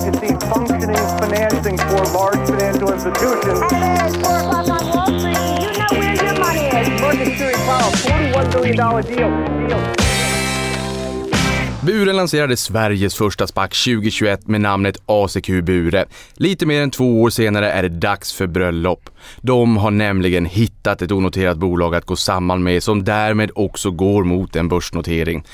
see functioning financing for large financial institutions. It's four o'clock on Wall Street. You know where your money is. Market Security Powell, $41 billion deal. deal. Bure lanserade Sveriges första SPAC 2021 med namnet ACQ Bure. Lite mer än två år senare är det dags för bröllop. De har nämligen hittat ett onoterat bolag att gå samman med som därmed också går mot en börsnotering.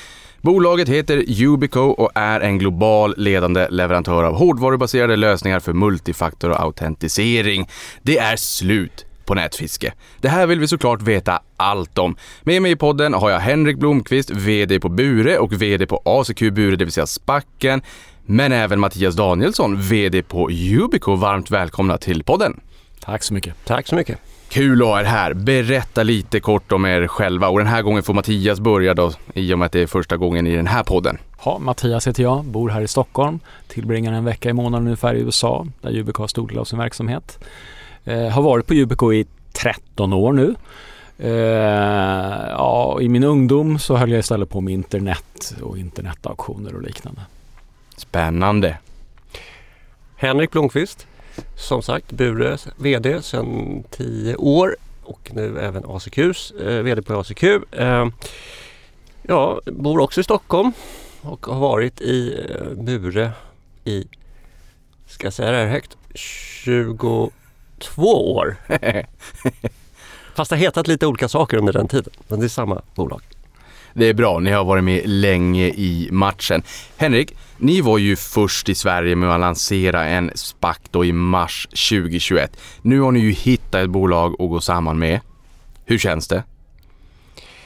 Bolaget heter Ubico och är en global ledande leverantör av hårdvarubaserade lösningar för multifaktor och autentisering. Det är slut på nätfiske. Det här vill vi såklart veta allt om. Med mig i podden har jag Henrik Blomqvist, VD på Bure och VD på ACQ Bure, det vill säga Spacken. Men även Mattias Danielsson, VD på Ubico. Varmt välkomna till podden. Tack så mycket. Tack så mycket. Kul att ha er här. Berätta lite kort om er själva och den här gången får Mattias börja då i och med att det är första gången i den här podden. Ja, Mattias heter jag, bor här i Stockholm, tillbringar en vecka i månaden ungefär i USA där Ubico har stor del av sin verksamhet. Eh, har varit på Ubico i 13 år nu. Eh, ja, I min ungdom så höll jag istället på med internet och internetauktioner och liknande. Spännande. Henrik Blomqvist, som sagt Bure VD sedan 10 år och nu även ACQs eh, VD på ACQ. Eh, ja, bor också i Stockholm och har varit i eh, Bure i, ska jag säga det här högt, 22 år. Fast det har hetat lite olika saker under den tiden, men det är samma bolag. Det är bra, ni har varit med länge i matchen. Henrik, ni var ju först i Sverige med att lansera en SPAC då i mars 2021. Nu har ni ju hittat ett bolag att gå samman med. Hur känns det?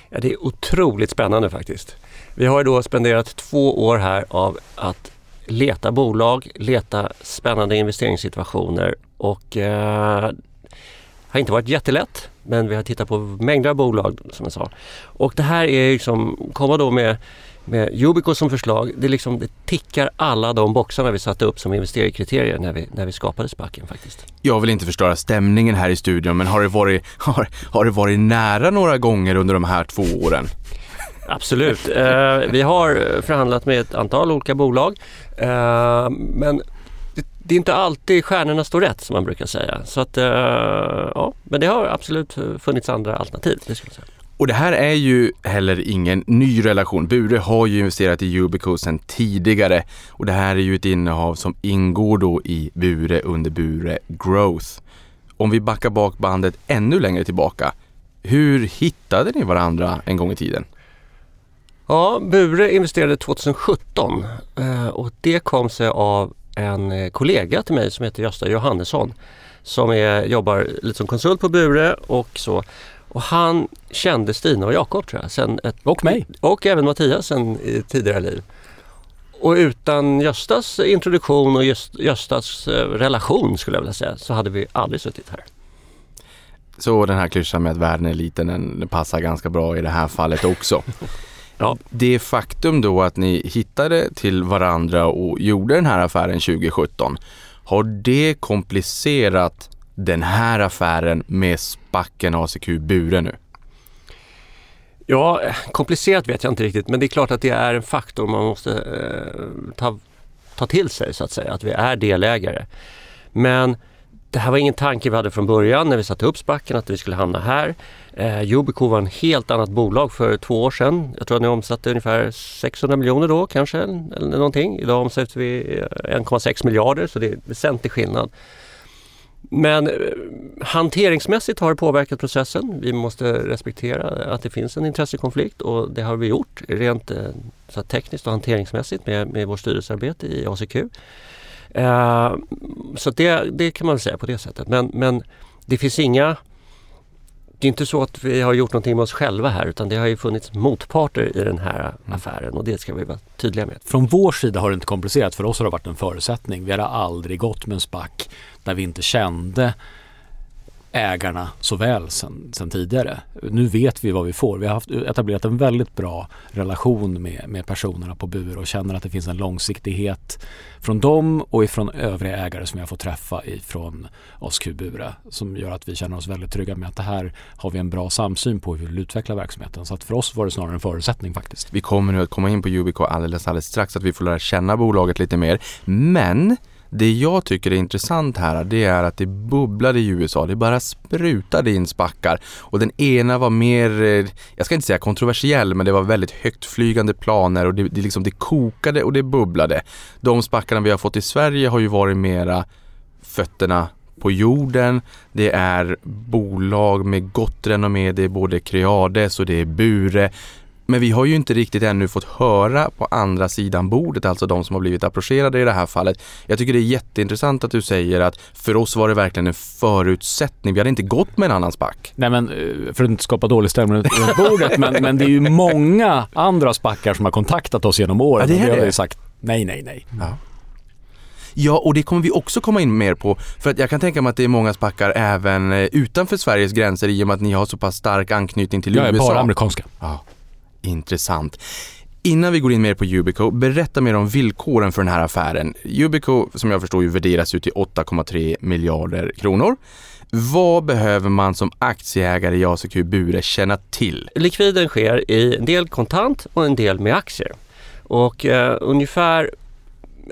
Ja, det är otroligt spännande faktiskt. Vi har ju då spenderat två år här av att leta bolag, leta spännande investeringssituationer och eh, har inte varit jättelätt men vi har tittat på mängder av bolag som jag sa. Och det här är liksom, komma då med, med Ubico som förslag, det, liksom, det tickar alla de boxarna vi satte upp som investeringskriterier när vi, när vi skapade Spacken faktiskt. Jag vill inte förstöra stämningen här i studion, men har det varit, har, har det varit nära några gånger under de här två åren? Absolut. Eh, vi har förhandlat med ett antal olika bolag eh, men det, det är inte alltid stjärnorna står rätt som man brukar säga. Så att, eh, ja, men det har absolut funnits andra alternativ. Det skulle jag säga. Och det här är ju heller ingen ny relation. Bure har ju investerat i Ubico sedan tidigare och det här är ju ett innehav som ingår då i Bure under Bure Growth. Om vi backar bak bandet ännu längre tillbaka, hur hittade ni varandra en gång i tiden? Ja, Bure investerade 2017 eh, och det kom sig av en eh, kollega till mig som heter Gösta Johannesson som är, jobbar lite som konsult på Bure och så. Och han kände Stina och Jakob tror jag. Sen ett, Och mig. och även Mattias sen i tidigare liv. Och utan Göstas introduktion och just, Göstas eh, relation skulle jag vilja säga så hade vi aldrig suttit här. Så den här klyschan med att världen är liten, den passar ganska bra i det här fallet också. Ja. Det faktum då att ni hittade till varandra och gjorde den här affären 2017, har det komplicerat den här affären med Spacken ACQ Bure nu? Ja, komplicerat vet jag inte riktigt men det är klart att det är en faktor man måste eh, ta, ta till sig så att säga, att vi är delägare. Men det här var ingen tanke vi hade från början när vi satte upp Spacken att vi skulle hamna här. Eh, var en helt annat bolag för två år sedan. Jag tror att ni omsatte ungefär 600 miljoner då kanske, eller någonting. Idag omsätter vi eh, 1,6 miljarder så det är väsentlig skillnad. Men eh, hanteringsmässigt har det påverkat processen. Vi måste respektera att det finns en intressekonflikt och det har vi gjort rent eh, så tekniskt och hanteringsmässigt med, med vårt styrelsearbete i ACQ. Eh, så det, det kan man säga på det sättet. Men, men det finns inga det är inte så att vi har gjort någonting med oss själva här utan det har ju funnits motparter i den här affären och det ska vi vara tydliga med. Från vår sida har det inte komplicerat, för oss har det varit en förutsättning. Vi hade aldrig gått med en SPAC där vi inte kände ägarna så väl sen, sen tidigare. Nu vet vi vad vi får. Vi har haft etablerat en väldigt bra relation med, med personerna på Bur och känner att det finns en långsiktighet från dem och ifrån övriga ägare som vi har fått träffa ifrån ASQ Bure som gör att vi känner oss väldigt trygga med att det här har vi en bra samsyn på hur vi vill utveckla verksamheten. Så att för oss var det snarare en förutsättning faktiskt. Vi kommer nu att komma in på Ubico alldeles, alldeles strax så att vi får lära känna bolaget lite mer. Men det jag tycker är intressant här, det är att det bubblade i USA. Det bara sprutade in spackar och den ena var mer, eh, jag ska inte säga kontroversiell, men det var väldigt högtflygande planer och det, det, liksom, det kokade och det bubblade. De spackarna vi har fått i Sverige har ju varit mera fötterna på jorden. Det är bolag med gott renommé. Det är både Creades och det är Bure. Men vi har ju inte riktigt ännu fått höra på andra sidan bordet, alltså de som har blivit approcherade i det här fallet. Jag tycker det är jätteintressant att du säger att för oss var det verkligen en förutsättning. Vi hade inte gått med en annan spack. Nej men eh, för att inte skapa dålig stämning runt bordet, men, men det är ju många andra spackar som har kontaktat oss genom åren. Ja, det är och vi har det. sagt nej, nej, nej. Ja. Ja, och det kommer vi också komma in mer på. För att jag kan tänka mig att det är många spackar även eh, utanför Sveriges gränser i och med att ni har så pass stark anknytning till Jag USA. bara amerikanska. Ja, intressant. Innan vi går in mer på Yubico, berätta mer om villkoren för den här affären. Yubico, som jag förstår, ju värderas ut till 8,3 miljarder kronor. Vad behöver man som aktieägare i ACQ Bure känna till? Likviden sker i en del kontant och en del med aktier. Och eh, ungefär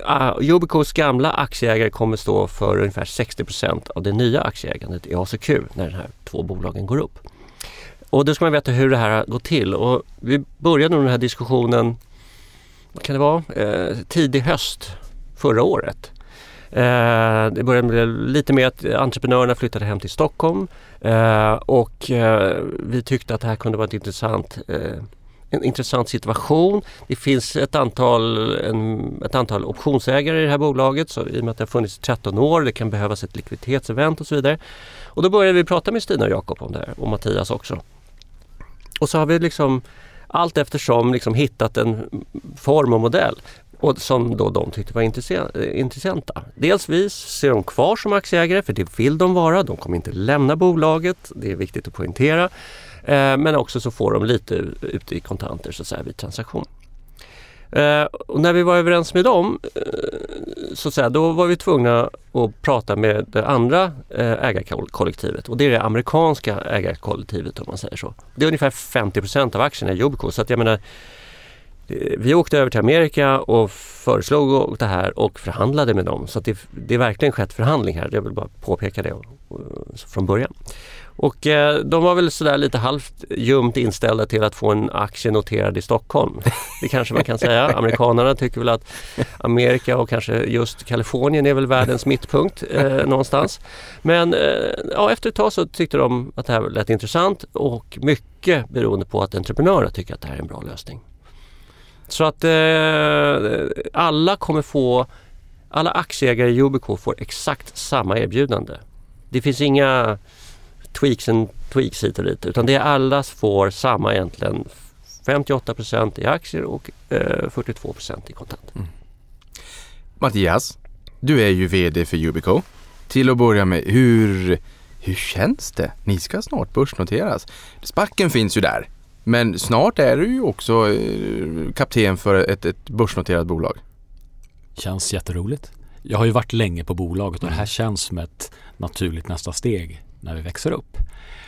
eh, uh, Ubicos gamla aktieägare kommer stå för ungefär 60% av det nya aktieägandet i ACQ när de här två bolagen går upp. Och då ska man veta hur det här har gått till och vi började den här diskussionen, vad kan det vara, eh, tidig höst förra året. Eh, det började med lite med att entreprenörerna flyttade hem till Stockholm eh, och eh, vi tyckte att det här kunde vara ett intressant, eh, en intressant situation. Det finns ett antal, en, ett antal optionsägare i det här bolaget så i och med att det har funnits i 13 år, det kan behövas ett likviditetsevent och så vidare. Och då började vi prata med Stina och Jakob om det här och Mattias också. Och så har vi liksom allt eftersom liksom hittat en form och modell och som då de tyckte var intressanta. Dels vi ser de kvar som aktieägare för det vill de vara. De kommer inte lämna bolaget. Det är viktigt att poängtera. Eh, men också så får de lite ute i kontanter så att säga vid transaktion. Eh, och när vi var överens med dem eh, så att säga, då var vi tvungna att prata med det andra eh, ägarkollektivet och det är det amerikanska ägarkollektivet om man säger så. Det är ungefär 50% av aktierna i Yubico så att jag menar eh, vi åkte över till Amerika och föreslog det här och förhandlade med dem. Så att det, det är verkligen skett förhandling här. Jag vill bara påpeka det eh, från början. Och eh, de var väl sådär lite halvt ljumt inställda till att få en aktie noterad i Stockholm. Det kanske man kan säga. Amerikanerna tycker väl att Amerika och kanske just Kalifornien är väl världens mittpunkt eh, någonstans. Men eh, ja, efter ett tag så tyckte de att det här lät intressant och mycket beroende på att entreprenörer tycker att det här är en bra lösning. Så att eh, alla kommer få, alla aktieägare i Yubico får exakt samma erbjudande. Det finns inga tweaks and tweaks hit och dit utan det är alla får samma egentligen 58% i aktier och eh, 42% i kontant. Mattias, du är ju VD för Yubico. Till att börja med, hur, hur känns det? Ni ska snart börsnoteras. Spacken finns ju där. Men snart är du ju också eh, kapten för ett, ett börsnoterat bolag. Känns jätteroligt. Jag har ju varit länge på bolaget och det här känns som ett naturligt nästa steg när vi växer upp.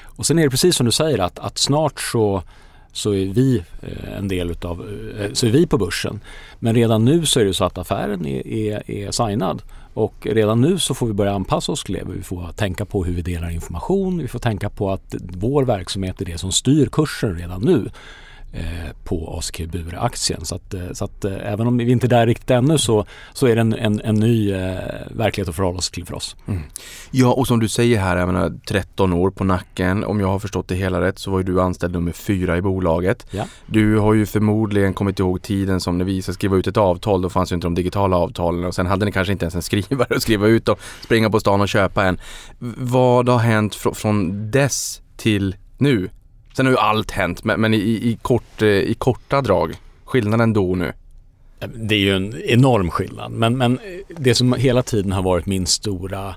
Och sen är det precis som du säger att, att snart så, så är vi eh, en del utav, eh, så är vi på börsen. Men redan nu så är det så att affären är, är, är signad och redan nu så får vi börja anpassa oss till det. Vi får tänka på hur vi delar information. Vi får tänka på att vår verksamhet är det som styr kursen redan nu på ACQ Bure-aktien. Så, att, eh, så att eh, även om vi inte är där riktigt ännu så, så är det en, en, en ny eh, verklighet att förhålla oss till för oss. Ja, och som du säger här, jag menar 13 år på nacken. Om jag har förstått det hela rätt så var du anställd nummer fyra i bolaget. Ja. Du har ju förmodligen kommit ihåg tiden som när vi ska skriva ut ett avtal. Då fanns ju inte de digitala avtalen och sen hade ni kanske inte ens en skrivare att skriva ut och springa på stan och köpa en. Vad har hänt fr- från dess till nu? Sen har ju allt hänt, men, men i, i, kort, eh, i korta drag. Skillnaden då och nu. Det är ju en enorm skillnad. Men, men eh, det som hela tiden har varit min stora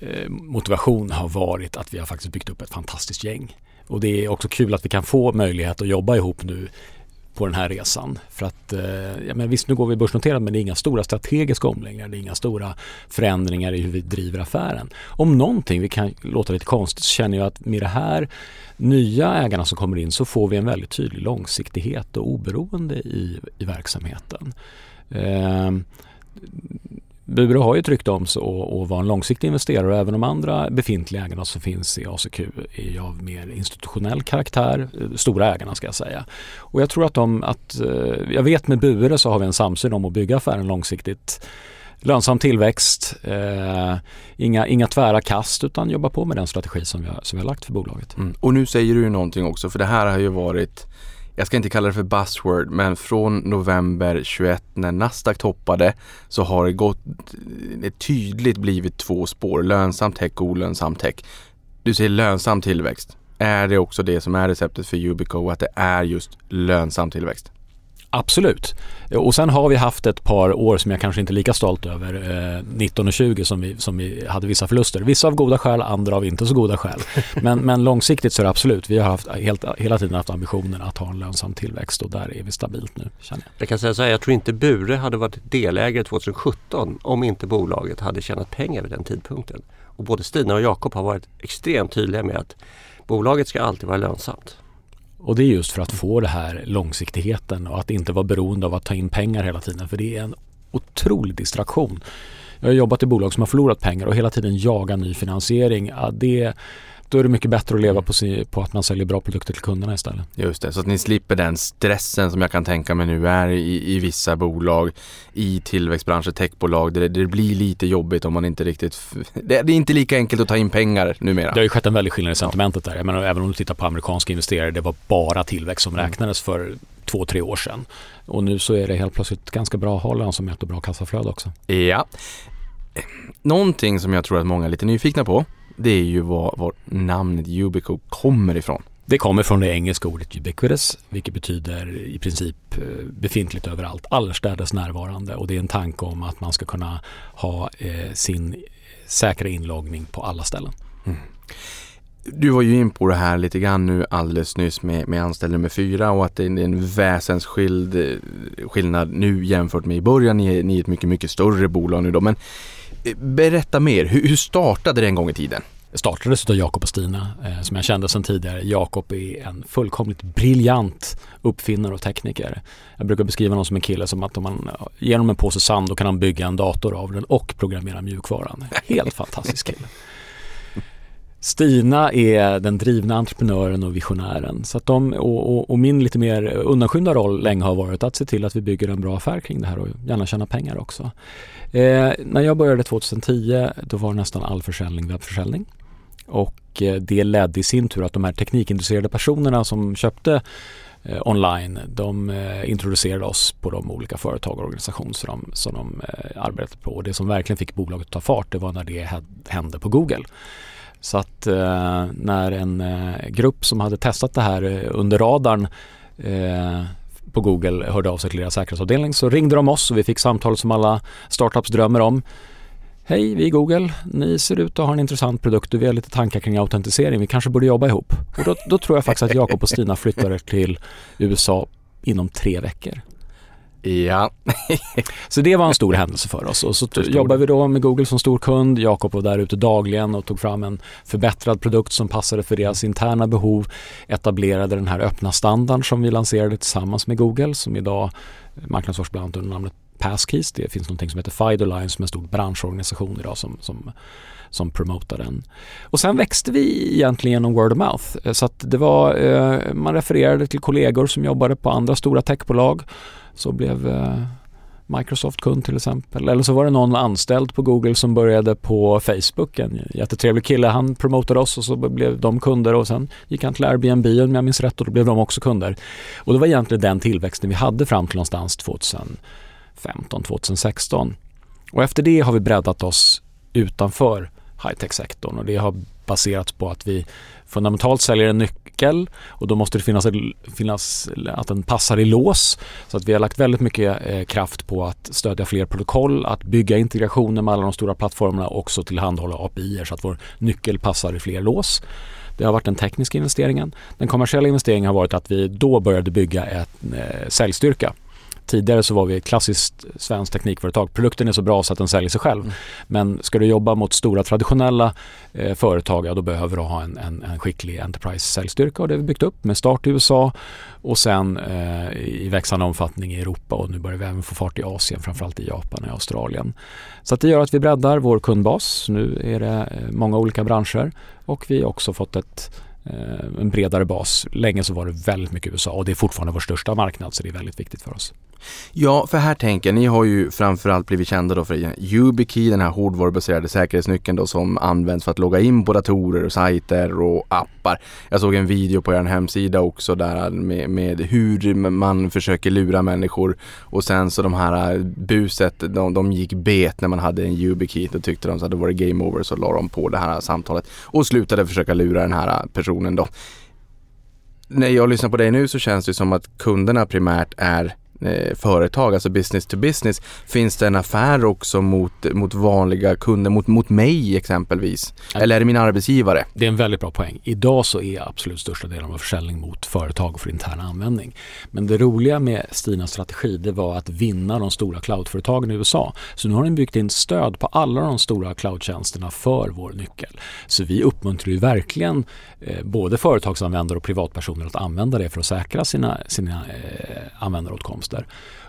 eh, motivation har varit att vi har faktiskt byggt upp ett fantastiskt gäng. Och det är också kul att vi kan få möjlighet att jobba ihop nu på den här resan. För att, eh, ja, men visst nu går vi börsnoterat men det är inga stora strategiska omläggningar. Det är inga stora förändringar i hur vi driver affären. Om någonting, vi kan låta lite konstigt, så känner jag att med det här nya ägarna som kommer in så får vi en väldigt tydlig långsiktighet och oberoende i, i verksamheten. Eh, Bure har ju tryckt om sig och, och vara en långsiktig investerare och även de andra befintliga ägarna som finns i ACQ är ju av mer institutionell karaktär, eh, stora ägarna ska jag säga. Och jag tror att de, att, eh, jag vet med Bure så har vi en samsyn om att bygga affären långsiktigt lönsam tillväxt, eh, inga, inga tvära kast utan jobba på med den strategi som vi har, som vi har lagt för bolaget. Mm. Och nu säger du ju någonting också för det här har ju varit jag ska inte kalla det för buzzword, men från november 21 när Nasdaq toppade så har det gått det tydligt blivit två spår, lönsam tech och olönsam tech. Du säger lönsam tillväxt. Är det också det som är receptet för Ubico, att det är just lönsam tillväxt? Absolut. Och sen har vi haft ett par år som jag kanske inte är lika stolt över, eh, 19 och 20 som vi, som vi hade vissa förluster. Vissa av goda skäl, andra av inte så goda skäl. Men, men långsiktigt så är det absolut, vi har haft, helt, hela tiden haft ambitionen att ha en lönsam tillväxt och där är vi stabilt nu känner jag. Jag kan säga så här, jag tror inte Bure hade varit delägare 2017 om inte bolaget hade tjänat pengar vid den tidpunkten. Och både Stina och Jakob har varit extremt tydliga med att bolaget ska alltid vara lönsamt. Och det är just för att få det här långsiktigheten och att inte vara beroende av att ta in pengar hela tiden. För det är en otrolig distraktion. Jag har jobbat i bolag som har förlorat pengar och hela tiden jaga ny finansiering. Ja, det, då är det mycket bättre att leva på, si, på att man säljer bra produkter till kunderna istället. Just det, så att ni slipper den stressen som jag kan tänka mig nu är i, i vissa bolag, i tillväxtbranscher, techbolag, där det, det blir lite jobbigt om man inte riktigt... Det, det, är inte lika enkelt att ta in pengar numera. Det har ju skett en väldig skillnad i sentimentet där. Jag menar, även om du tittar på amerikanska investerare, det var bara tillväxt som mm. räknades för två, tre år sedan. Och nu så är det helt plötsligt ganska bra att ha lönsamhet och bra kassaflöde också. Ja. Någonting som jag tror att många är lite nyfikna på det är ju var, var namnet Ubico kommer ifrån. Det kommer från det engelska ordet ubiquitous, vilket betyder i princip eh, befintligt överallt, allestädes närvarande. Och det är en tanke om att man ska kunna ha eh, sin säkra inloggning på alla ställen. Mm. Du var ju in på det här lite grann nu alldeles nyss med, med anställd nummer fyra och att det är en väsensskild eh, skillnad nu jämfört med i början. Ni är, ni är ett mycket, mycket större bolag nu då. Men Berätta mer, hur, startade det en gång i tiden? Det startades av Jakob och Stina eh, som jag kände sedan tidigare. Jakob är en fullkomligt briljant uppfinnare och tekniker. Jag brukar beskriva honom som en kille som att om man ger honom en påse sand då kan han bygga en dator av den och programmera mjukvaran. Helt fantastisk kille. Stina är den drivna entreprenören och visionären. Så att de, och, och, och, min lite mer undanskymda roll länge har varit att se till att vi bygger en bra affär kring det här och gärna tjäna pengar också. Eh, när jag började 2010 då var nästan all försäljning webbförsäljning. Och eh, det ledde i sin tur att de här teknikintresserade personerna som köpte eh, online, de eh, introducerade oss på de olika företag och organisationer som de, som de eh, arbetade på. Och det som verkligen fick bolaget att ta fart det var när det hände på Google. Så att eh, när en eh, grupp som hade testat det här eh, under radarn eh, på Google hörde av sig till deras säkerhetsavdelning så ringde de oss och vi fick samtal som alla startups drömmer om. Hej, vi är Google. Ni ser ut att ha en intressant produkt och vi har lite tankar kring autentisering. Vi kanske borde jobba ihop. Och då, då tror jag faktiskt att Jakob och Stina flyttade till USA inom tre veckor. Ja. så det var en stor händelse för oss. Och så jobbade vi då med Google som stor kund. Jakob var där ute dagligen och tog fram en förbättrad produkt som passade för deras interna behov. Etablerade den här öppna standarden som vi lanserade tillsammans med Google som idag marknadsförs bland annat under namnet Passkeys. Det finns något som heter FIDO Line som är en stor branschorganisation idag som, som som promotade den. Och sen växte vi egentligen genom word of mouth. Eh, så att det var, eh, man refererade till kollegor som jobbade på andra stora techbolag så blev eh, Microsoft kund till exempel. Eller så var det någon anställd på Google som började på Facebook. En jättetrevlig kille. Han promotade oss och så blev de kunder och sen gick han till Airbnb om jag minns rätt och då blev de också kunder. Och det var egentligen den tillväxten vi hade fram till någonstans 2015, 2016. Och efter det har vi breddat oss utanför high-tech-sektorn och det har baserats på att vi fundamentalt säljer en nyckel och då måste det finnas, finnas att den passar i lås. Så att vi har lagt väldigt mycket eh, kraft på att stödja fler protokoll, att bygga integrationer med alla de stora plattformarna och också tillhandahålla API så att vår nyckel passar i fler lås. Det har varit den tekniska investeringen. Den kommersiella investeringen har varit att vi då började bygga en eh, säljstyrka Tidigare så var vi ett klassiskt svenskt teknikföretag. Produkten är så bra så att den säljer sig själv. Men ska du jobba mot stora traditionella eh, företag, ja, då behöver du ha en, en, en skicklig enterprise-säljstyrka och det har vi byggt upp med start i USA och sen eh, i växande omfattning i Europa och nu börjar vi även få fart i Asien, framförallt i Japan och Australien. Så att det gör att vi breddar vår kundbas. Nu är det eh, många olika branscher och vi har också fått ett eh, en bredare bas. Länge så var det väldigt mycket USA och det är fortfarande vår största marknad så det är väldigt viktigt för oss. Ja, för här tänker jag, ni har ju framförallt blivit kända då för YubiKey, den här hårdvarubaserade säkerhetsnyckeln då som används för att logga in på datorer och sajter och appar. Jag såg en video på er hemsida också där med, med hur man försöker lura människor och sen så de här buset, de, de gick bet när man hade en YubiKey. Då tyckte de så att det var game over så la de på det här samtalet och slutade försöka lura den här personen då. När jag lyssnar på dig nu så känns det som att kunderna primärt är företag, alltså business to business, finns det en affär också mot, mot vanliga kunder, mot, mot mig exempelvis? Eller är det min arbetsgivare? Det är en väldigt bra poäng. Idag så är absolut största delen av försäljning mot företag och för intern användning. Men det roliga med Stinas strategi det var att vinna de stora cloudföretagen i USA. Så nu har den byggt in stöd på alla de stora cloudtjänsterna för vår nyckel. Så vi uppmuntrar ju verkligen eh, både företagsanvändare och privatpersoner att använda det för att säkra sina, sina eh, användaråtkomster.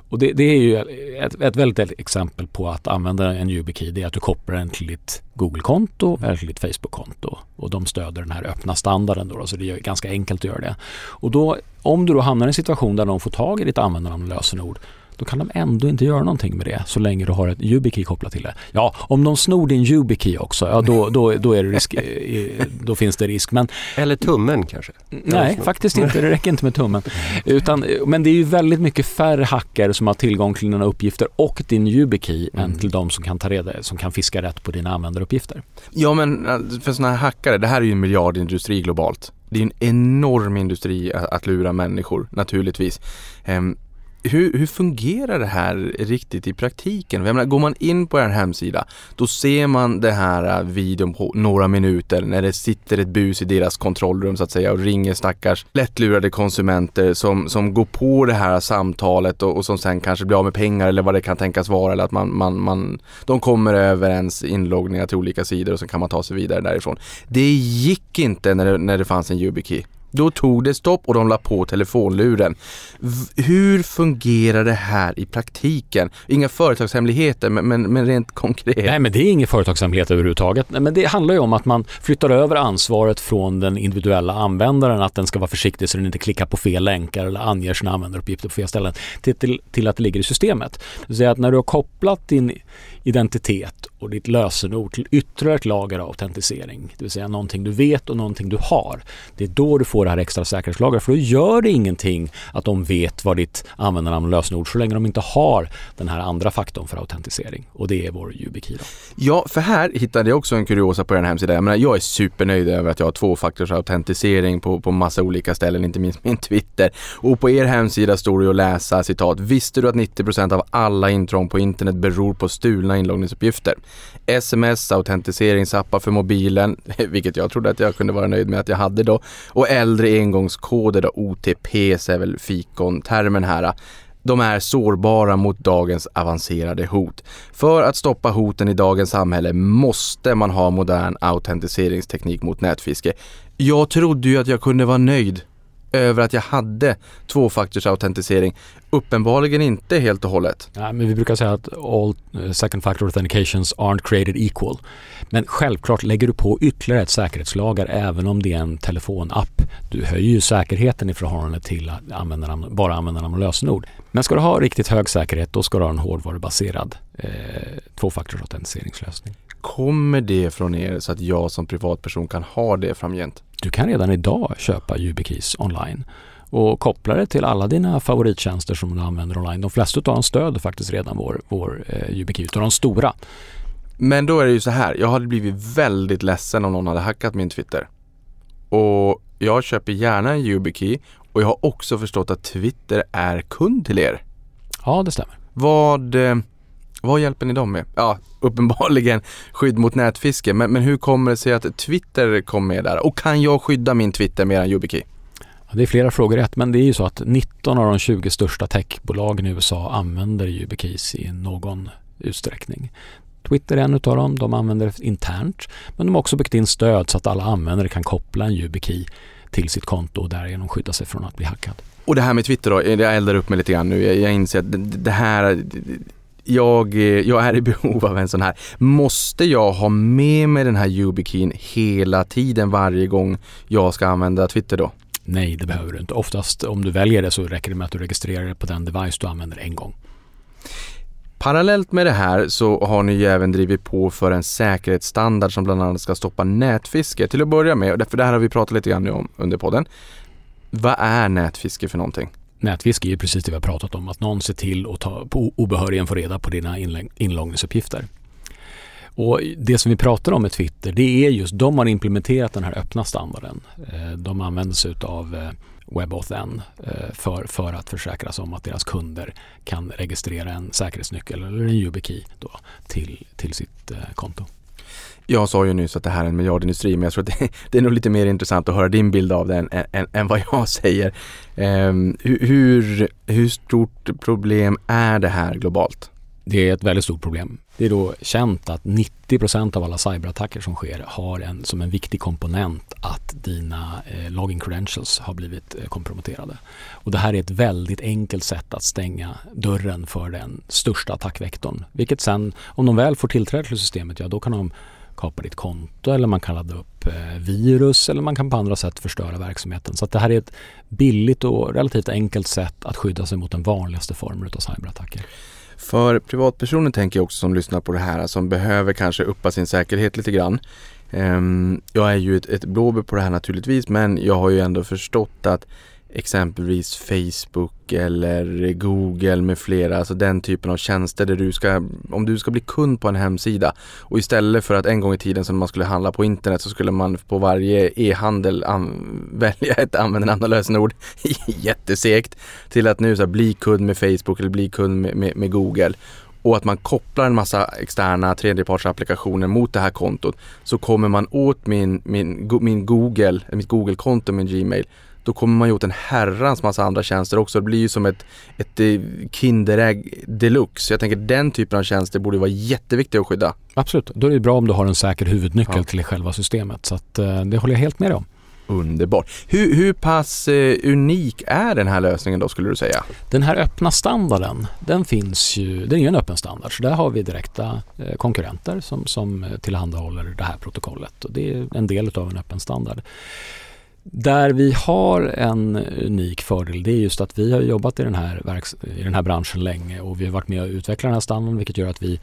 Och det, det, är ju ett, ett väldigt exempel på att använda en YubiKey. Det är att du kopplar den till ditt Google-konto eller till ditt Facebook-konto. Och de stöder den här öppna standarden då, så det är ganska enkelt att göra det. Och då, om du då hamnar i en situation där de får tag i ditt användarnamn och lösenord då kan de ändå inte göra någonting med det så länge du har ett YubiKey kopplat till det. Ja, om de snor din YubiKey också, ja då, då, då, är det risk, då finns det risk. Men, Eller tummen kanske? Nej, faktiskt inte. Det räcker inte med tummen. Utan, men det är ju väldigt mycket färre hackare som har tillgång till dina uppgifter och din YubiKey mm. än till de som kan ta reda, som kan fiska rätt på dina användaruppgifter. Ja, men för sådana här hackare, det här är ju en miljardindustri globalt. Det är en enorm industri att, att lura människor naturligtvis. Hur, hur fungerar det här riktigt i praktiken? Jag menar, går man in på er hemsida då ser man det här äh, videon på några minuter när det sitter ett bus i deras kontrollrum så att säga och ringer stackars lättlurade konsumenter som, som går på det här samtalet och, och som sen kanske blir av med pengar eller vad det kan tänkas vara eller att man, man, man de kommer över ens inloggningar till olika sidor och så kan man ta sig vidare därifrån. Det gick inte när det, när det fanns en YubiKey. Då tog det stopp och de la på telefonluren. V hur fungerar det här i praktiken? Inga företagshemligheter men, men, men, rent konkret. Nej men det är ingen företagshemlighet överhuvudtaget. Men det handlar ju om att man flyttar över ansvaret från den individuella användaren att den ska vara försiktig så den inte klickar på fel länkar eller anger sina användaruppgifter på fel ställen till, till, till att det ligger i systemet. Det vill säga att när du har kopplat din identitet och ditt lösenord till ytterligare ett lager av autentisering, det vill säga någonting du vet och någonting du har. Det är då du får det här extra säkerhetslagret för då gör det ingenting att de vet vad ditt användarnamn och lösenord så länge de inte har den här andra faktorn för autentisering och det är vår YubiKey. Då. Ja, för här hittade jag också en kuriosa på den hemsidan. Jag, menar, jag är supernöjd över att jag har tvåfaktorsautentisering på, på massa olika ställen, inte minst min Twitter. Och på er hemsida står det att läsa citat. Visste du att 90% av alla intrång på internet beror på stulna inloggningsuppgifter? Sms, autentiseringsappar för mobilen, vilket jag trodde att jag kunde vara nöjd med att jag hade då. Och äldre engångskoder, då, OTPs är väl fikon-termen här. De är sårbara mot dagens avancerade hot. För att stoppa hoten i dagens samhälle måste man ha modern autentiseringsteknik mot nätfiske. Jag trodde ju att jag kunde vara nöjd över att jag hade tvåfaktorsautentisering. Uppenbarligen inte helt och hållet. Ja, men vi brukar säga att all eh, second factor authentications aren't created equal. Men självklart lägger du på ytterligare ett säkerhetslager även om det är en telefonapp. Du höjer ju säkerheten i förhållande till användarnamn, bara användarnamn och lösenord. Men ska du ha riktigt hög säkerhet då ska du ha en hårdvarubaserad eh, tvåfaktorsautentiseringslösning. Kommer det från er så att jag som privatperson kan ha det framgent? Du kan redan idag köpa YubiKeys online och koppla det till alla dina favorittjänster som du använder online. De flesta av dem stöder faktiskt redan vår, vår eh, utav de stora. Men då är det ju så här, jag hade blivit väldigt ledsen om någon hade hackat min Twitter. Och jag köper gärna en YubiKey och jag har också förstått att Twitter är kund till er. Ja, det stämmer. Vad, eh, vad hjälper ni dem med? Ja, uppenbarligen skydd mot nätfiske, men, men hur kommer det sig att Twitter kom med där? Och kan jag skydda min Twitter med en YubiKey? Det är flera frågor rätt, men det är ju så att 19 av de 20 största techbolagen i USA använder YubiKeys i någon utsträckning. Twitter är en utav dem, de använder det internt. Men de har också byggt in stöd så att alla användare kan koppla en YubiKey till sitt konto och därigenom skydda sig från att bli hackad. Och det här med Twitter då, jag eldar upp mig lite grann nu. Jag, jag inser att det här jag, jag är i behov av en sån här. Måste jag ha med mig den här YubiKeyn hela tiden varje gång jag ska använda Twitter då? Nej, det behöver du inte. Oftast om du väljer det så räcker det med att du registrerar det på den device du använder en gång. Parallellt med det här så har ni ju även drivit på för en säkerhetsstandard som bland annat ska stoppa nätfiske. Till att börja med, för det här har vi pratat lite grann om under podden. Vad är nätfiske för någonting? Nätfiske är ju precis det vi har pratat om, att någon ser till att ta, på obehörigen få reda på dina inloggningsuppgifter. Och det som vi pratar om med Twitter, det är just, de har implementerat den här öppna standarden. Eh, de använder sig av eh, WebAuthn eh, för, för att försäkra sig om att deras kunder kan registrera en säkerhetsnyckel eller en YubiKey då till, till sitt konto. Jag sa ju nyss att det här är en miljardindustri men jag tror att det, det är nog lite mer intressant att höra din bild av det än, än, än vad jag säger. Um, hur, hur stort problem är det här globalt? Det är ett väldigt stort problem. Det är då känt att 90% av alla cyberattacker som sker har en, som en viktig komponent att dina eh, login credentials har blivit eh, komprometterade. Och det här är ett väldigt enkelt sätt att stänga dörren för den största attackvektorn. Vilket sen, om de väl får tillträde till systemet, ja då kan de kapa ditt konto eller man kan ladda upp eh, virus eller man kan på andra sätt förstöra verksamheten. Så det här är ett billigt och relativt enkelt sätt att skydda sig mot den vanligaste formen av cyberattacker. För privatpersoner tänker jag också som lyssnar på det här som behöver kanske uppa sin säkerhet lite grann. Ehm, jag är ju ett, ett blåbär på det här naturligtvis men jag har ju ändå förstått att exempelvis Facebook eller Google med flera, alltså den typen av tjänster där du ska, om du ska bli kund på en hemsida och istället för att en gång i tiden som man skulle handla på internet så skulle man på varje e-handel välja ett användarnamn och lösenord, jättesegt, till att nu så här, bli kund med Facebook eller bli kund med, med, med Google. Och att man kopplar en massa externa tredjepartsapplikationer mot det här kontot så kommer man åt min, min, min Google, mitt Google-konto, min Gmail då kommer man ju åt en herrans massa andra tjänster också. Det blir ju som ett, ett eh, Kinderägg deluxe. Jag tänker den typen av tjänster borde vara jätteviktiga att skydda. Absolut, då är det bra om du har en säker huvudnyckel ja. till själva systemet. Så att, eh, det håller jag helt med dig om. Underbart. Hur, hur pass eh, unik är den här lösningen då skulle du säga? Den här öppna standarden, den finns ju, den är ju en öppen standard så där har vi direkta eh, konkurrenter som, som tillhandahåller det här protokollet och det är en del av en öppen standard. Där vi har en unik fördel det är just att vi har jobbat i den här, i den här branschen länge och vi har varit med och utvecklat den här standarden vilket gör att vi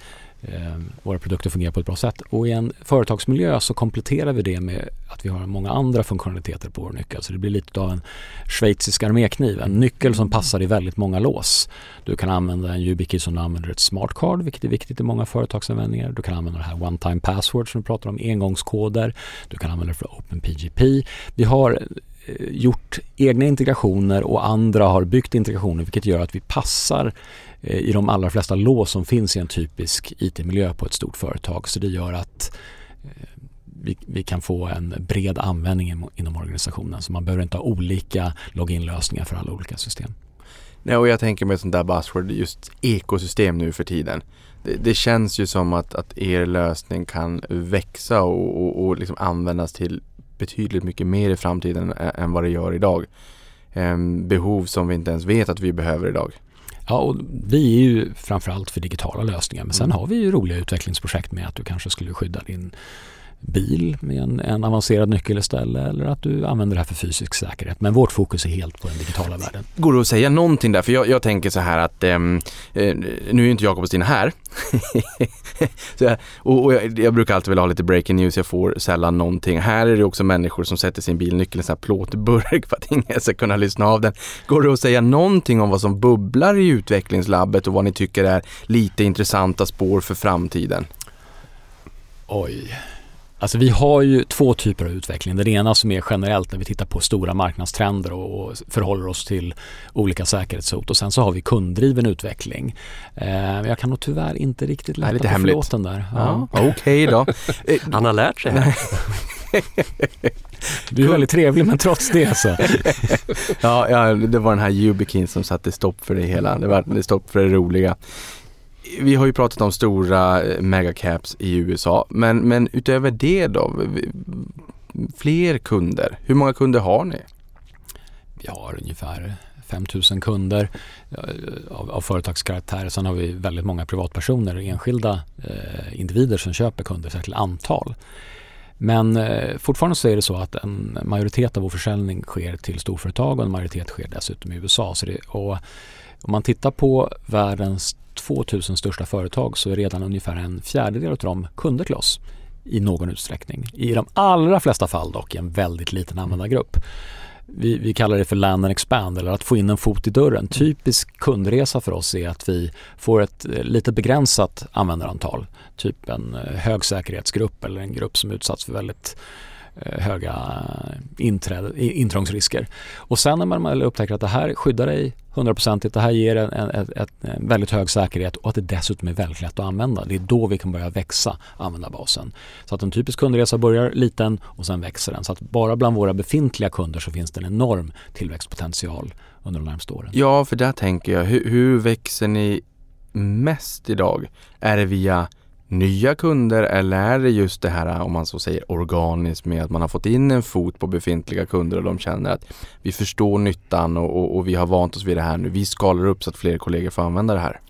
Eh, våra produkter fungerar på ett bra sätt. Och i en företagsmiljö så kompletterar vi det med att vi har många andra funktionaliteter på vår nyckel. Så det blir lite av en schweizisk armékniv. En nyckel som passar i väldigt många lås. Du kan använda en YubiKey som du använder ett smart card, vilket är viktigt i många företagsanvändningar. Du kan använda det här one time password som vi pratar om, engångskoder. Du kan använda det för OpenPGP. Vi har eh, gjort egna integrationer och andra har byggt integrationer vilket gör att vi passar Eh, i de allra flesta lås som finns i en typisk IT-miljö på ett stort företag. Så det gör att eh, vi, vi, kan få en bred användning inom organisationen. Så man behöver inte ha olika loginlösningar för alla olika system. Nej, och jag tänker med sånt där buzzword, just ekosystem nu för tiden. Det, det känns ju som att, att er lösning kan växa och, och, och liksom användas till betydligt mycket mer i framtiden än vad det gör idag. Ehm, behov som vi inte ens vet att vi behöver idag. Ja, och vi är ju framförallt för digitala lösningar men sen mm. har vi ju roliga utvecklingsprojekt med att du kanske skulle skydda din bil med en, en, avancerad nyckel istället eller att du använder det här för fysisk säkerhet. Men vårt fokus är helt på den digitala världen. Går det att säga någonting där? För jag, jag tänker så här att ähm, nu är inte Jakob och Stina här. jag, och, och jag, jag, brukar alltid vilja ha lite breaking news, jag får sällan någonting. Här är det också människor som sätter sin bilnyckel i en sån här plåtburk för att ingen ska kunna lyssna av den. Går det att säga någonting om vad som bubblar i utvecklingslabbet och vad ni tycker är lite intressanta spår för framtiden? Oj. Alltså vi har ju två typer av utveckling. Den ena som är generellt när vi tittar på stora marknadstrender och, förhåller oss till olika säkerhetshot och sen så har vi kunddriven utveckling. Eh, jag kan nog tyvärr inte riktigt lätta på förlåten där. Ja. ja Okej okay då. Han har lärt sig. Du är väldigt trevlig men trots det så. Ja, ja, det var den här Yubikin som satte stopp för det hela. Det var det stopp för det roliga. Vi har ju pratat om stora eh, megacaps i USA, men, men utöver det då? Fler kunder? Hur många kunder har ni? Vi har ungefär 5000 kunder av, av företagskaraktär. Sen har vi väldigt många privatpersoner, enskilda eh, individer som köper kunder särskilt antal. Men eh, fortfarande så är det så att en majoritet av vår försäljning sker till storföretag och en majoritet sker dessutom i USA. Så det, och om man tittar på världens 2000 största företag så är redan ungefär en fjärdedel av dem kunder till oss i någon utsträckning. I de allra flesta fall dock i en väldigt liten användargrupp. Vi, vi kallar det för land and expand eller att få in en fot i dörren. Typisk kundresa för oss är att vi får ett eh, lite begränsat användarantal. Typ en eh, hög säkerhetsgrupp eller en grupp som utsatts för väldigt Eh, höga inträd, intrångsrisker. Och sen när man upptäcker att det här skyddar dig hundraprocentigt, det här ger en, en, en, en väldigt hög säkerhet och att det dessutom är väldigt lätt att använda. Det är då vi kan börja växa användarbasen. Så att en typisk kundresa börjar liten och sen växer den. Så att bara bland våra befintliga kunder så finns det en enorm tillväxtpotential under de närmaste åren. Ja, för där tänker jag, hur, hur växer ni mest idag? Är det via nya kunder eller är det just det här om man så säger organiskt med att man har fått in en fot på befintliga kunder och de känner att vi förstår nyttan och, och, och vi har vant oss vid det här nu. Vi skalar upp så att fler kollegor får använda det här.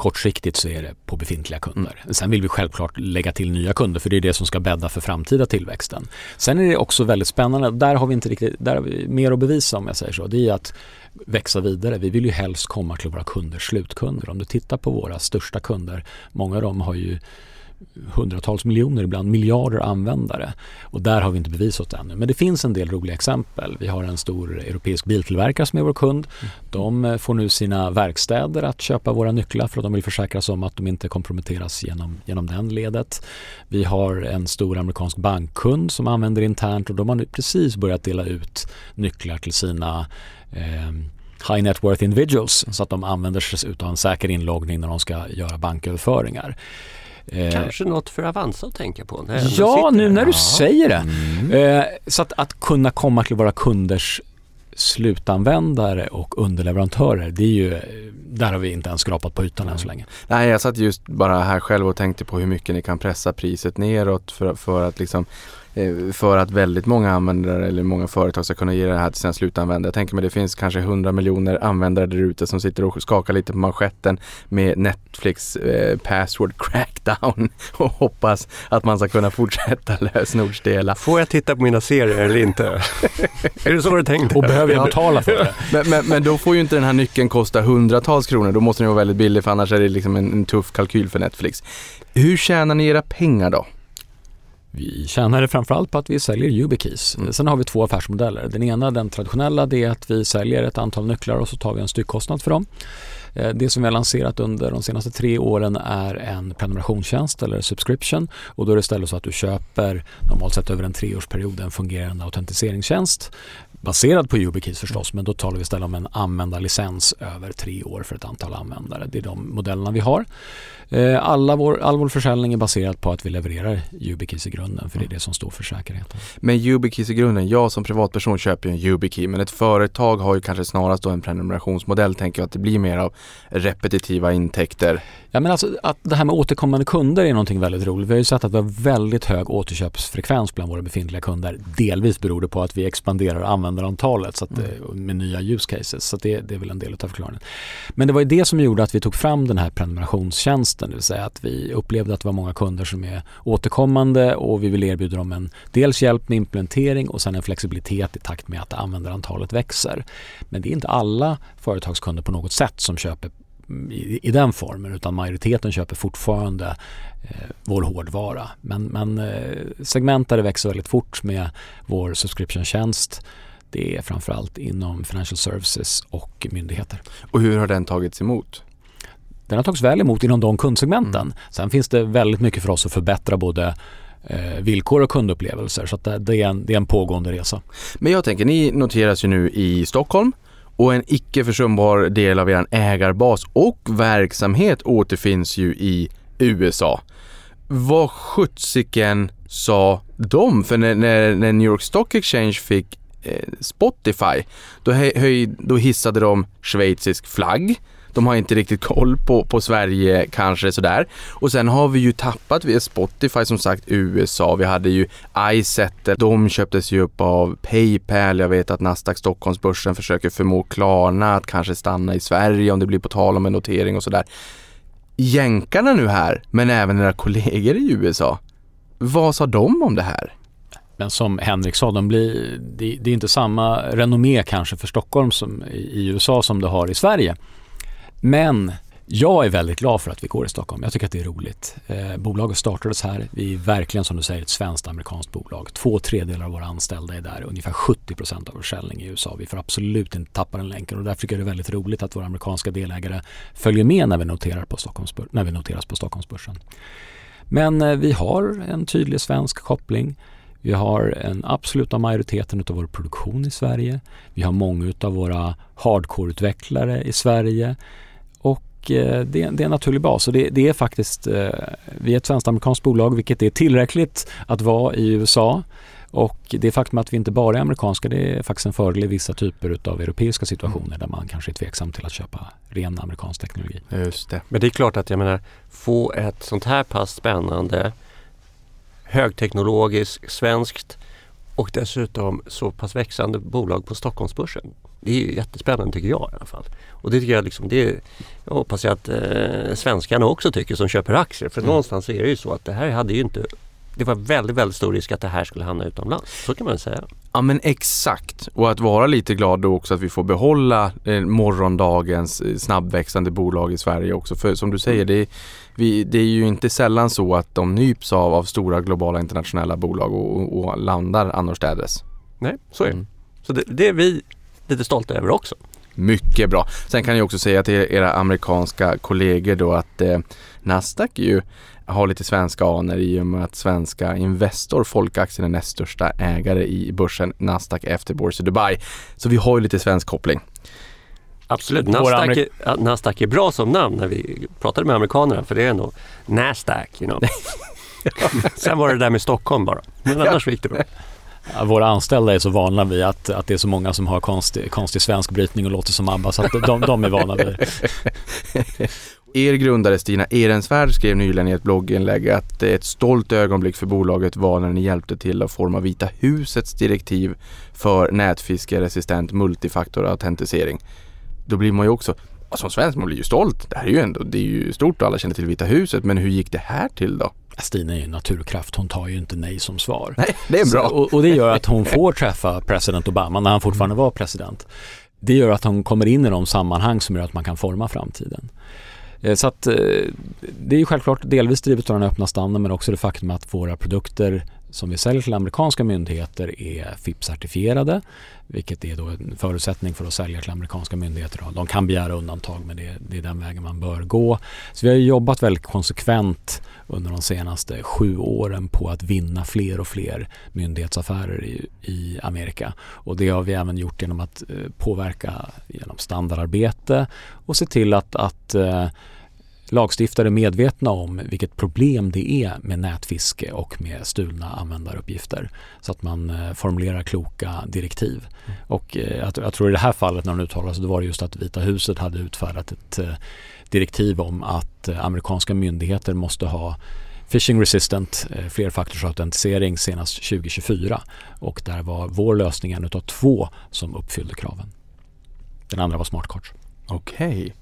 Kortsiktigt så är det på befintliga kunder. Sen vill vi självklart lägga till nya kunder för det är det som ska bädda för framtida tillväxten. Sen är det också väldigt spännande, där har vi inte riktigt, där har vi mer att bevisa om jag säger så. Det är att växa vidare. Vi vill ju helst komma till våra kunders slutkunder. Om du tittar på våra största kunder, många av dem har ju hundratals miljoner, ibland miljarder användare. Och där har vi inte bevisat det ännu. Men det finns en del roliga exempel. Vi har en stor europeisk biltillverkare som är vår kund. De eh, får nu sina verkstäder att köpa våra nycklar för att de vill försäkra sig om att de inte komprometteras genom, genom den ledet. Vi har en stor amerikansk bankkund som använder internt och de har nu precis börjat dela ut nycklar till sina eh, high net worth individuals så att de använder sig av en säker inloggning när de ska göra banköverföringar. Eh, Kanske något för Avanza att tänka på. när Ja, nu när du säger det. Eh, så att, att kunna komma till våra kunders slutanvändare och underleverantörer, det är ju, där har vi inte ens skrapat på ytan än så länge. Nej, jag satt just bara här själv och tänkte på hur mycket ni kan pressa priset neråt för, för att liksom för att väldigt många användare eller många företag ska kunna ge det här till sina slutanvändare. Jag tänker mig det finns kanske 100 miljoner användare där ute som sitter och skakar lite på manschetten med Netflix eh, password crackdown och hoppas att man ska kunna fortsätta lösenordsdela. Får jag titta på mina serier eller inte? är det så du tänkte? Och behöver jag betala för det? Men, men, men då får ju inte den här nyckeln kosta hundratals kronor. Då måste den vara väldigt billig för annars är det liksom en, en tuff kalkyl för Netflix. Hur tjänar ni era pengar då? Vi tjänar framförallt på att vi säljer YubiKeys. Mm. Sen har vi två affärsmodeller. Den ena, den traditionella, det är att vi säljer ett antal nycklar och så tar vi en styckkostnad för dem. Eh, Det som vi har lanserat under de senaste tre åren är en prenumerationstjänst eller subscription och då är det istället så att du köper normalt sett över en treårsperiod en fungerande autentiseringstjänst baserad på YubiKeys förstås men då talar vi istället om en användarlicens över tre år för ett antal användare. Det är de modellerna vi har. Eh, alla vår, all vår försäljning är baserad på att vi levererar YubiKeys i grunden för det är det som står för säkerheten. Men YubiKeys i grunden, jag som privatperson köper ju en YubiKey men ett företag har ju kanske snarast då en prenumerationsmodell tänker jag att det blir mer av repetitiva intäkter. Ja, men alltså, att det här med återkommande kunder är någonting väldigt roligt. Vi har ju sett att vi har väldigt hög återköpsfrekvens bland våra befintliga kunder. Delvis beror det på att vi expanderar användarantalet så att, det- med nya use cases. Så det, det är väl en del av förklaringen. Men det var ju det som gjorde att vi tog fram den här prenumerationstjänsten. Det vill säga att vi upplevde att det var många kunder som är återkommande och vi vill erbjuda dem en dels hjälp med implementering och sen en flexibilitet i takt med att användarantalet växer. Men det är inte alla företagskunder på något sätt som köper i, i den formen utan majoriteten köper fortfarande eh, vår hårdvara. Men, men eh, segment där det växer väldigt fort med vår subscription-tjänst det är framförallt inom financial services och myndigheter. Och hur har den tagits emot? Den har tagits väl emot inom de kundsegmenten. Sen finns det väldigt mycket för oss att förbättra både eh, villkor och kundupplevelser så det, är en, det är en pågående resa. Men jag tänker, ni noteras ju nu i Stockholm och en icke försumbar del av er ägarbas och verksamhet återfinns ju i USA. Vad sjuttsiken sa de, för när, när, när New York Stock Exchange fick eh, Spotify, då, höj, då hissade de schweizisk flagg. De har inte riktigt koll på, på Sverige kanske sådär. Och sen har vi ju tappat via Spotify som sagt USA. Vi hade ju iSettle. De köptes ju upp av Paypal. Jag vet att Nasdaq Stockholmsbörsen försöker förmå Klarna att kanske stanna i Sverige om det blir på tal om en notering och sådär. Jänkarna nu här, men även era kollegor i USA. Vad sa de om det här? Men som Henrik sa, de blir, det, är inte samma renommé kanske för Stockholm som i USA som det har i Sverige. Men jag är väldigt glad för att vi går i Stockholm. Jag tycker att det är roligt. Eh, bolaget startades här. Vi är verkligen som du säger ett svenskt amerikanskt bolag. Två tredjedelar av våra anställda är där. Ungefär 70 procent av vår försäljning i USA. Vi får absolut inte tappa den länken och därför tycker jag det är väldigt roligt att våra amerikanska delägare följer med när vi, noterar på när vi noteras på Stockholmsbörsen. Men eh, vi har en tydlig svensk koppling. Vi har en absoluta majoriteten av vår produktion i Sverige. Vi har många av våra hardcore-utvecklare i Sverige. Och eh, det, det, är en naturlig bas och det, det är faktiskt, eh, vi är ett svenskt-amerikanskt bolag vilket är tillräckligt att vara i USA. Och det faktum att vi inte bara är amerikanska det är faktiskt en fördel i vissa typer av europeiska situationer mm. där man kanske är tveksam till att köpa ren amerikansk teknologi. Just det. Men det är klart att jag menar, få ett sånt här pass spännande högteknologiskt, svenskt och dessutom så pass växande bolag på Stockholmsbörsen. Det är jättespännande tycker jag i alla fall. Och det tycker jag liksom, det jag hoppas jag att eh, svenskarna också tycker som köper aktier. För mm. någonstans är det ju så att det här hade ju inte det var väldigt, väldigt stor risk att det här skulle hamna utomlands. Så kan man säga. Ja men exakt och att vara lite glad då också att vi får behålla eh, morgondagens eh, snabbväxande bolag i Sverige också. För som du säger, det är, vi, det är ju inte sällan så att de nyps av, av stora globala internationella bolag och, och, och landar annorstädes. Nej, så är det. Mm. Så det, det är vi lite stolta över också. Mycket bra. Sen kan jag också säga till era amerikanska kollegor då att eh, Nasdaq ju har lite svenska anor i och med att svenska Investor, Folkaktien, är näst största ägare i börsen Nasdaq efter Börse Dubai. Så vi har ju lite svensk koppling. Absolut, Nasdaq är, Nasdaq är bra som namn när vi pratade med amerikanerna för det är ändå Nasdaq. You know. Sen var det där med Stockholm bara, men annars gick det bra. Våra anställda är så vana vid att, att det är så många som har konstig, konstig svensk brytning och låter som ABBA så att de, de är vana vid det. Er grundare Stina Ehrensvärd skrev nyligen i ett blogginlägg att ett stolt ögonblick för bolaget var när ni hjälpte till att forma Vita husets direktiv för nätfiskeresistent multifaktorautentisering. Då blir man ju också, som svensk, man blir ju stolt. Det här är ju ändå, det är ju stort och alla känner till Vita huset. Men hur gick det här till då? Stina är ju en naturkraft, hon tar ju inte nej som svar. Nej, det är bra. Så, och, och, det gör att hon får träffa president Obama när han fortfarande var president. Det gör att hon kommer in i de sammanhang som gör att man kan forma framtiden. Eh, så att eh, det är ju självklart delvis drivet av den öppna standarden men också det faktum att våra produkter som vi säljer till amerikanska myndigheter är FIP-certifierade vilket är då en förutsättning för att sälja till amerikanska myndigheter. De kan begära undantag men det, det är den vägen man bör gå. Så vi har jobbat väldigt konsekvent under de senaste sju åren på att vinna fler och fler myndighetsaffärer i, i Amerika. Och det har vi även gjort genom att eh, påverka genom standardarbete och se till att, att eh, lagstiftare medvetna om vilket problem det är med nätfiske och med stulna användaruppgifter så att man eh, formulerar kloka direktiv. Mm. Och eh, jag, jag, tror i det här fallet när de uttalar sig, då var det just att Vita huset hade utfärdat ett eh, direktiv om att amerikanska myndigheter måste ha Phishing Resistant flerfaktorsautentisering senast 2024 och där var vår lösning en utav två som uppfyllde kraven. Den andra var Smart Cards. Okej. Okay.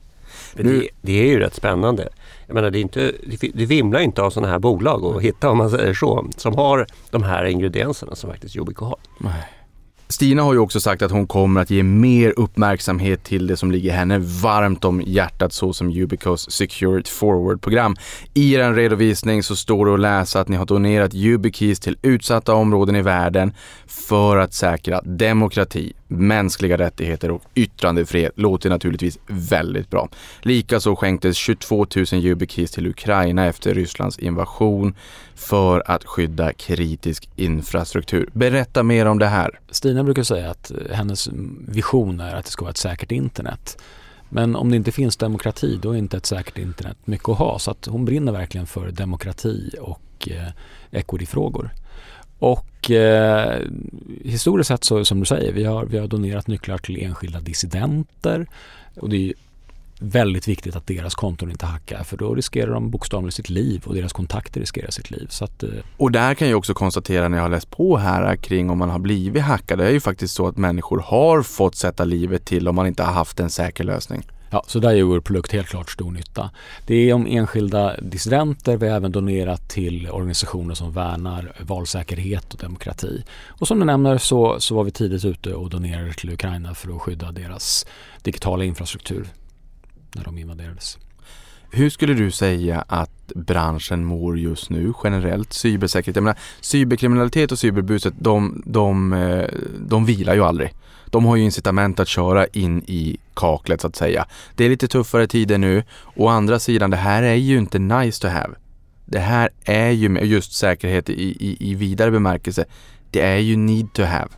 Nu, det, det, är ju rätt spännande. Jag menar, det, är inte, det, vimlar inte av sådana här bolag att hitta om man säger så. Som har de här ingredienserna som faktiskt Yubico har. Nej. Stina har ju också sagt att hon kommer att ge mer uppmärksamhet till det som ligger henne varmt om hjärtat så som Ubicos Secured Forward-program. I er redovisning så står det att läsa att ni har donerat Ubikeys till utsatta områden i världen för att säkra demokrati, mänskliga rättigheter och yttrandefrihet. Låter naturligtvis väldigt bra. Likaså skänktes 22 000 Ubikeys till Ukraina efter Rysslands invasion för att skydda kritisk infrastruktur. Berätta mer om det här. Stina brukar säga att eh, hennes vision är att det ska vara ett säkert internet. Men om det inte finns demokrati då är inte ett säkert internet mycket att ha. Så att hon brinner verkligen för demokrati och eh, equity-frågor. Och eh, historiskt sett så som du säger, vi har, vi har donerat nycklar till enskilda dissidenter och det är väldigt viktigt att deras konton inte hackar för då riskerar de bokstavligen sitt liv och deras kontakter riskerar sitt liv. Så att, eh, Och där kan jag också konstatera när jag har läst på här kring om man har blivit hackad. Det är ju faktiskt så att människor har fått sätta livet till om man inte har haft en säker lösning. Ja, så där gör vår produkt helt klart stor nytta. Det är om enskilda dissidenter. Vi har även donerat till organisationer som värnar valsäkerhet och demokrati. Och som du nämner så, så var vi tidigt ute och donerade till Ukraina för att skydda deras digitala infrastruktur när de invaderades. Hur skulle du säga att branschen mår just nu generellt? Cybersäkerhet, jag menar cyberkriminalitet och cyberbuset, de, de, eh, de vilar ju aldrig. De har ju incitament att köra in i kaklet så att säga. Det är lite tuffare tider nu. Å andra sidan, det här är ju inte nice to have. Det här är ju just säkerhet i, i, i vidare bemärkelse. Det är ju need to have.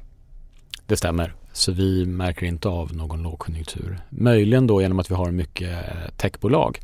Det stämmer. Så vi märker inte av någon lågkonjunktur. Möjligen då genom att vi har mycket eh, techbolag.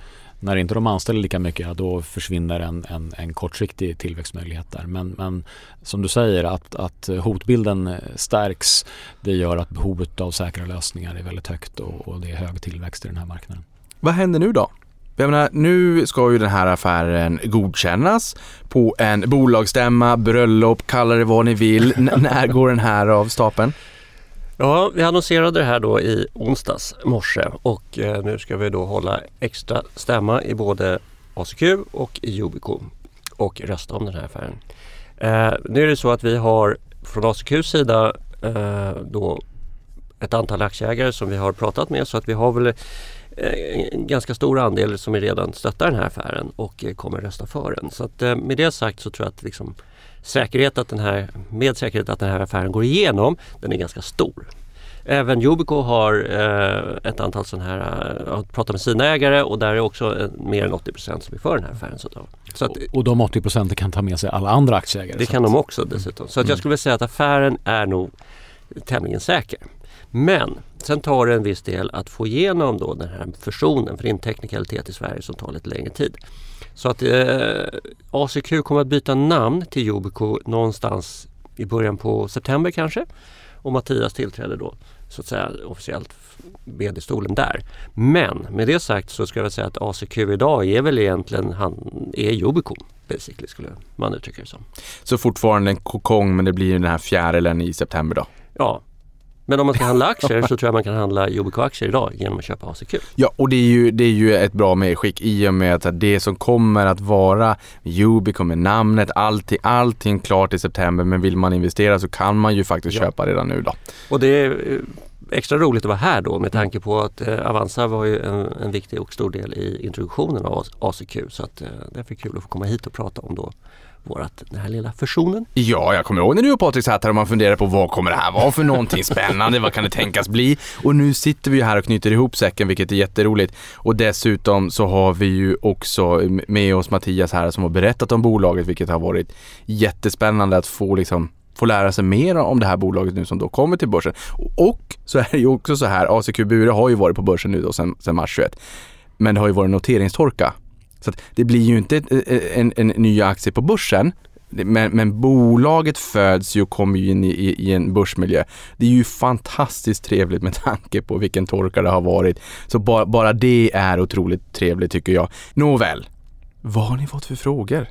När inte de anställer lika mycket, ja, då försvinner en, en, en kortsiktig tillväxtmöjlighet där. Men, men som du säger, att, att hotbilden stärks, det gör att behovet av säkra lösningar är väldigt högt och, och det är hög tillväxt i den här marknaden. Vad händer nu då? Jag menar, nu ska ju den här affären godkännas på en bolagsstämma, bröllop, kalla det vad ni vill. N när går den här av stapeln? Ja, vi annonserade det här då i onsdags morse och eh, nu ska vi då hålla extra stämma i både ACQ och i Yubico och rösta om den här affären. Eh, nu är det så att vi har från ACQs sida eh, då ett antal aktieägare som vi har pratat med så att vi har väl eh, en ganska stor andel som redan stöttar den här affären och eh, kommer rösta för den. Så att eh, med det sagt så tror jag att liksom säkerhet att den här, med säkerhet att den här affären går igenom, den är ganska stor. Även Yubico har eh, ett antal sådana här, eh, har pratat med sina ägare och där är också eh, mer än 80% som är för den här affären. Så, så att, Och de 80 procenten kan ta med sig alla andra aktieägare. det kan att- de också dessutom. Så att jag Mm. skulle vilja säga att affären är nog tämligen säker. Men sen tar det en viss del att få igenom då den här fusionen för det är en teknikalitet i Sverige som tar lite längre tid. Så att eh, ACQ kommer att byta namn till Yubico någonstans i början på september kanske. Och Mattias tillträder då så att säga officiellt vd-stolen där. Men med det sagt så ska jag säga att ACQ idag är väl egentligen han, är Yubico basically skulle man uttrycka det som. Så fortfarande en kokong men det blir den här fjärilen i september då. Ja. Men om man ska handla aktier så tror jag man kan handla Yubico-aktier idag genom att köpa ACQ. Ja, och det är ju, det är ju ett bra medskick i och med att det som kommer att vara Yubico med namnet, allting, allting klart i september. Men vill man investera så kan man ju faktiskt Ja. köpa redan nu då. Och det eh, extra roligt att vara här då med tanke på att eh, Avanza var ju en, en viktig och stor del i introduktionen av ACQ. Så att eh, därför är kul att få komma hit och prata om då vårat, den här lilla fusionen. Ja, jag kommer ihåg när du och Patrik satt här och man funderade på vad kommer det här vara för någonting spännande, vad kan det tänkas bli? Och nu sitter vi här och knyter ihop säcken vilket är jätteroligt. Och dessutom så har vi ju också med oss Mattias här som har berättat om bolaget vilket har varit jättespännande att få liksom får lära sig mer om det här bolaget nu som då kommer till börsen. Och så är det ju också så här, ACQ Bure har ju varit på börsen nu då sedan, mars 21. Men det har ju varit noteringstorka. Så att det blir ju inte en, en, en ny aktie på börsen, men, men bolaget föds ju och kommer ju in i, i, i en börsmiljö. Det är ju fantastiskt trevligt med tanke på vilken torka det har varit. Så ba, bara det är otroligt trevligt tycker jag. Nåväl, vad har ni fått för frågor?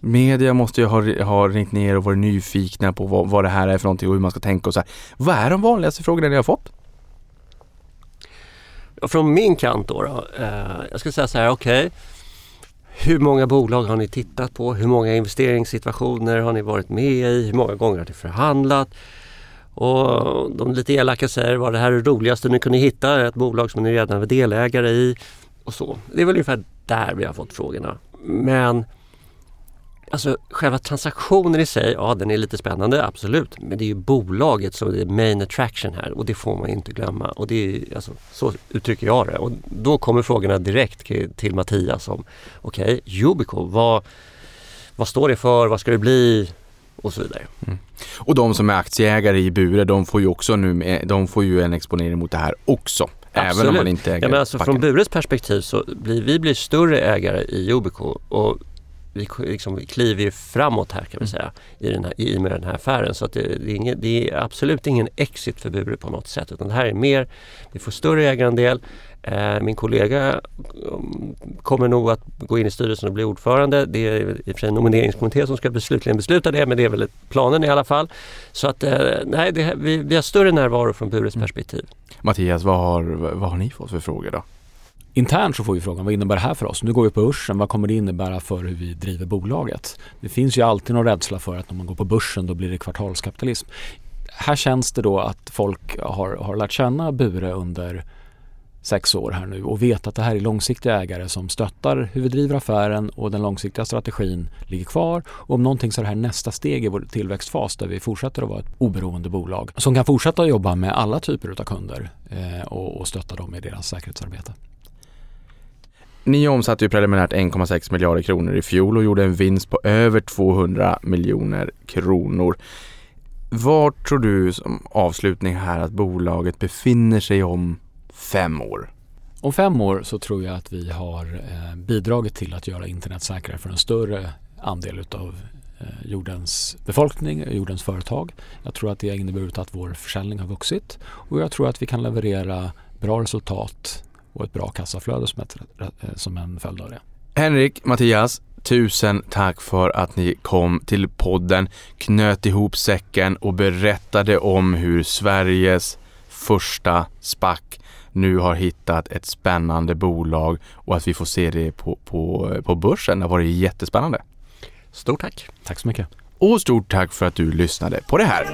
Media måste ju ha, ha ringt ner och varit nyfikna på vad, vad det här är för någonting och hur man ska tänka och så här. Vad är de vanligaste frågorna ni har fått? Från min kant då, då eh, jag skulle säga så här, okej. hur många bolag har ni tittat på? Hur många investeringssituationer har ni varit med i? Hur många gånger har ni förhandlat? Och de lite elaka säger, var det här det roligaste ni kunde hitta? Ett bolag som ni redan var delägare i? Och så. Det är väl ungefär där vi har fått frågorna. Men Alltså själva transaktionen i sig, ja den är lite spännande, absolut. Men det är ju bolaget som är main attraction här och det får man inte glömma. Och det är, alltså, så uttrycker jag det. Och då kommer frågorna direkt till Mattias om okej, Yubico, vad, vad står det för, vad ska det bli? Och så vidare. Och de som är aktieägare i Bure, de får ju också nu, de får ju en exponering mot det här också. Även om Absolut. man inte äger Ja, men alltså, från Bures perspektiv så blir vi blir större ägare i Yubico och vi liksom kliver ju framåt här kan vi säga i, den här, i med den här affären. Så att det, det, är ingen, det är absolut ingen exit för Bure på något sätt utan det här är mer, vi får större ägarandel. Eh, min kollega um, kommer nog att gå in i styrelsen och bli ordförande. Det är i och för sig en nomineringskommitté som ska slutligen besluta det men det är väl planen i alla fall. Så att eh, nej, det, vi, vi har större närvaro från Bures perspektiv. Mattias, vad har, vad har ni fått för frågor då? Internt så får vi frågan vad innebär det här för oss? Nu går vi på börsen, vad kommer det innebära för hur vi driver bolaget? Det finns ju alltid någon rädsla för att när man går på börsen då blir det kvartalskapitalism. Här känns det då att folk har, har lärt känna Bure under sex år här nu och vet att det här är långsiktiga ägare som stöttar hur vi driver affären och den långsiktiga strategin ligger kvar. Och om någonting så är det här nästa steg i vår tillväxtfas där vi fortsätter att vara ett oberoende bolag som kan fortsätta att jobba med alla typer av kunder eh, och, och stötta dem i deras säkerhetsarbete. Ni omsatte ju preliminärt 1,6 miljarder kronor i fjol och gjorde en vinst på över 200 miljoner kronor. Var tror du som avslutning här att bolaget befinner sig om fem år? Om fem år så tror jag att vi har eh, bidragit till att göra internet säkrare för en större andel utav eh, jordens befolkning, jordens företag. Jag tror att det har inneburit att vår försäljning har vuxit och jag tror att vi kan leverera bra resultat och ett bra kassaflöde som, ett, eh, som en följd av det. Henrik, Mattias, tusen tack för att ni kom till podden, knöt ihop säcken och berättade om hur Sveriges första SPAC nu har hittat ett spännande bolag och att vi får se det på, på, på börsen. Det har varit jättespännande. Stort tack! Tack så mycket! Och stort tack för att du lyssnade på det här.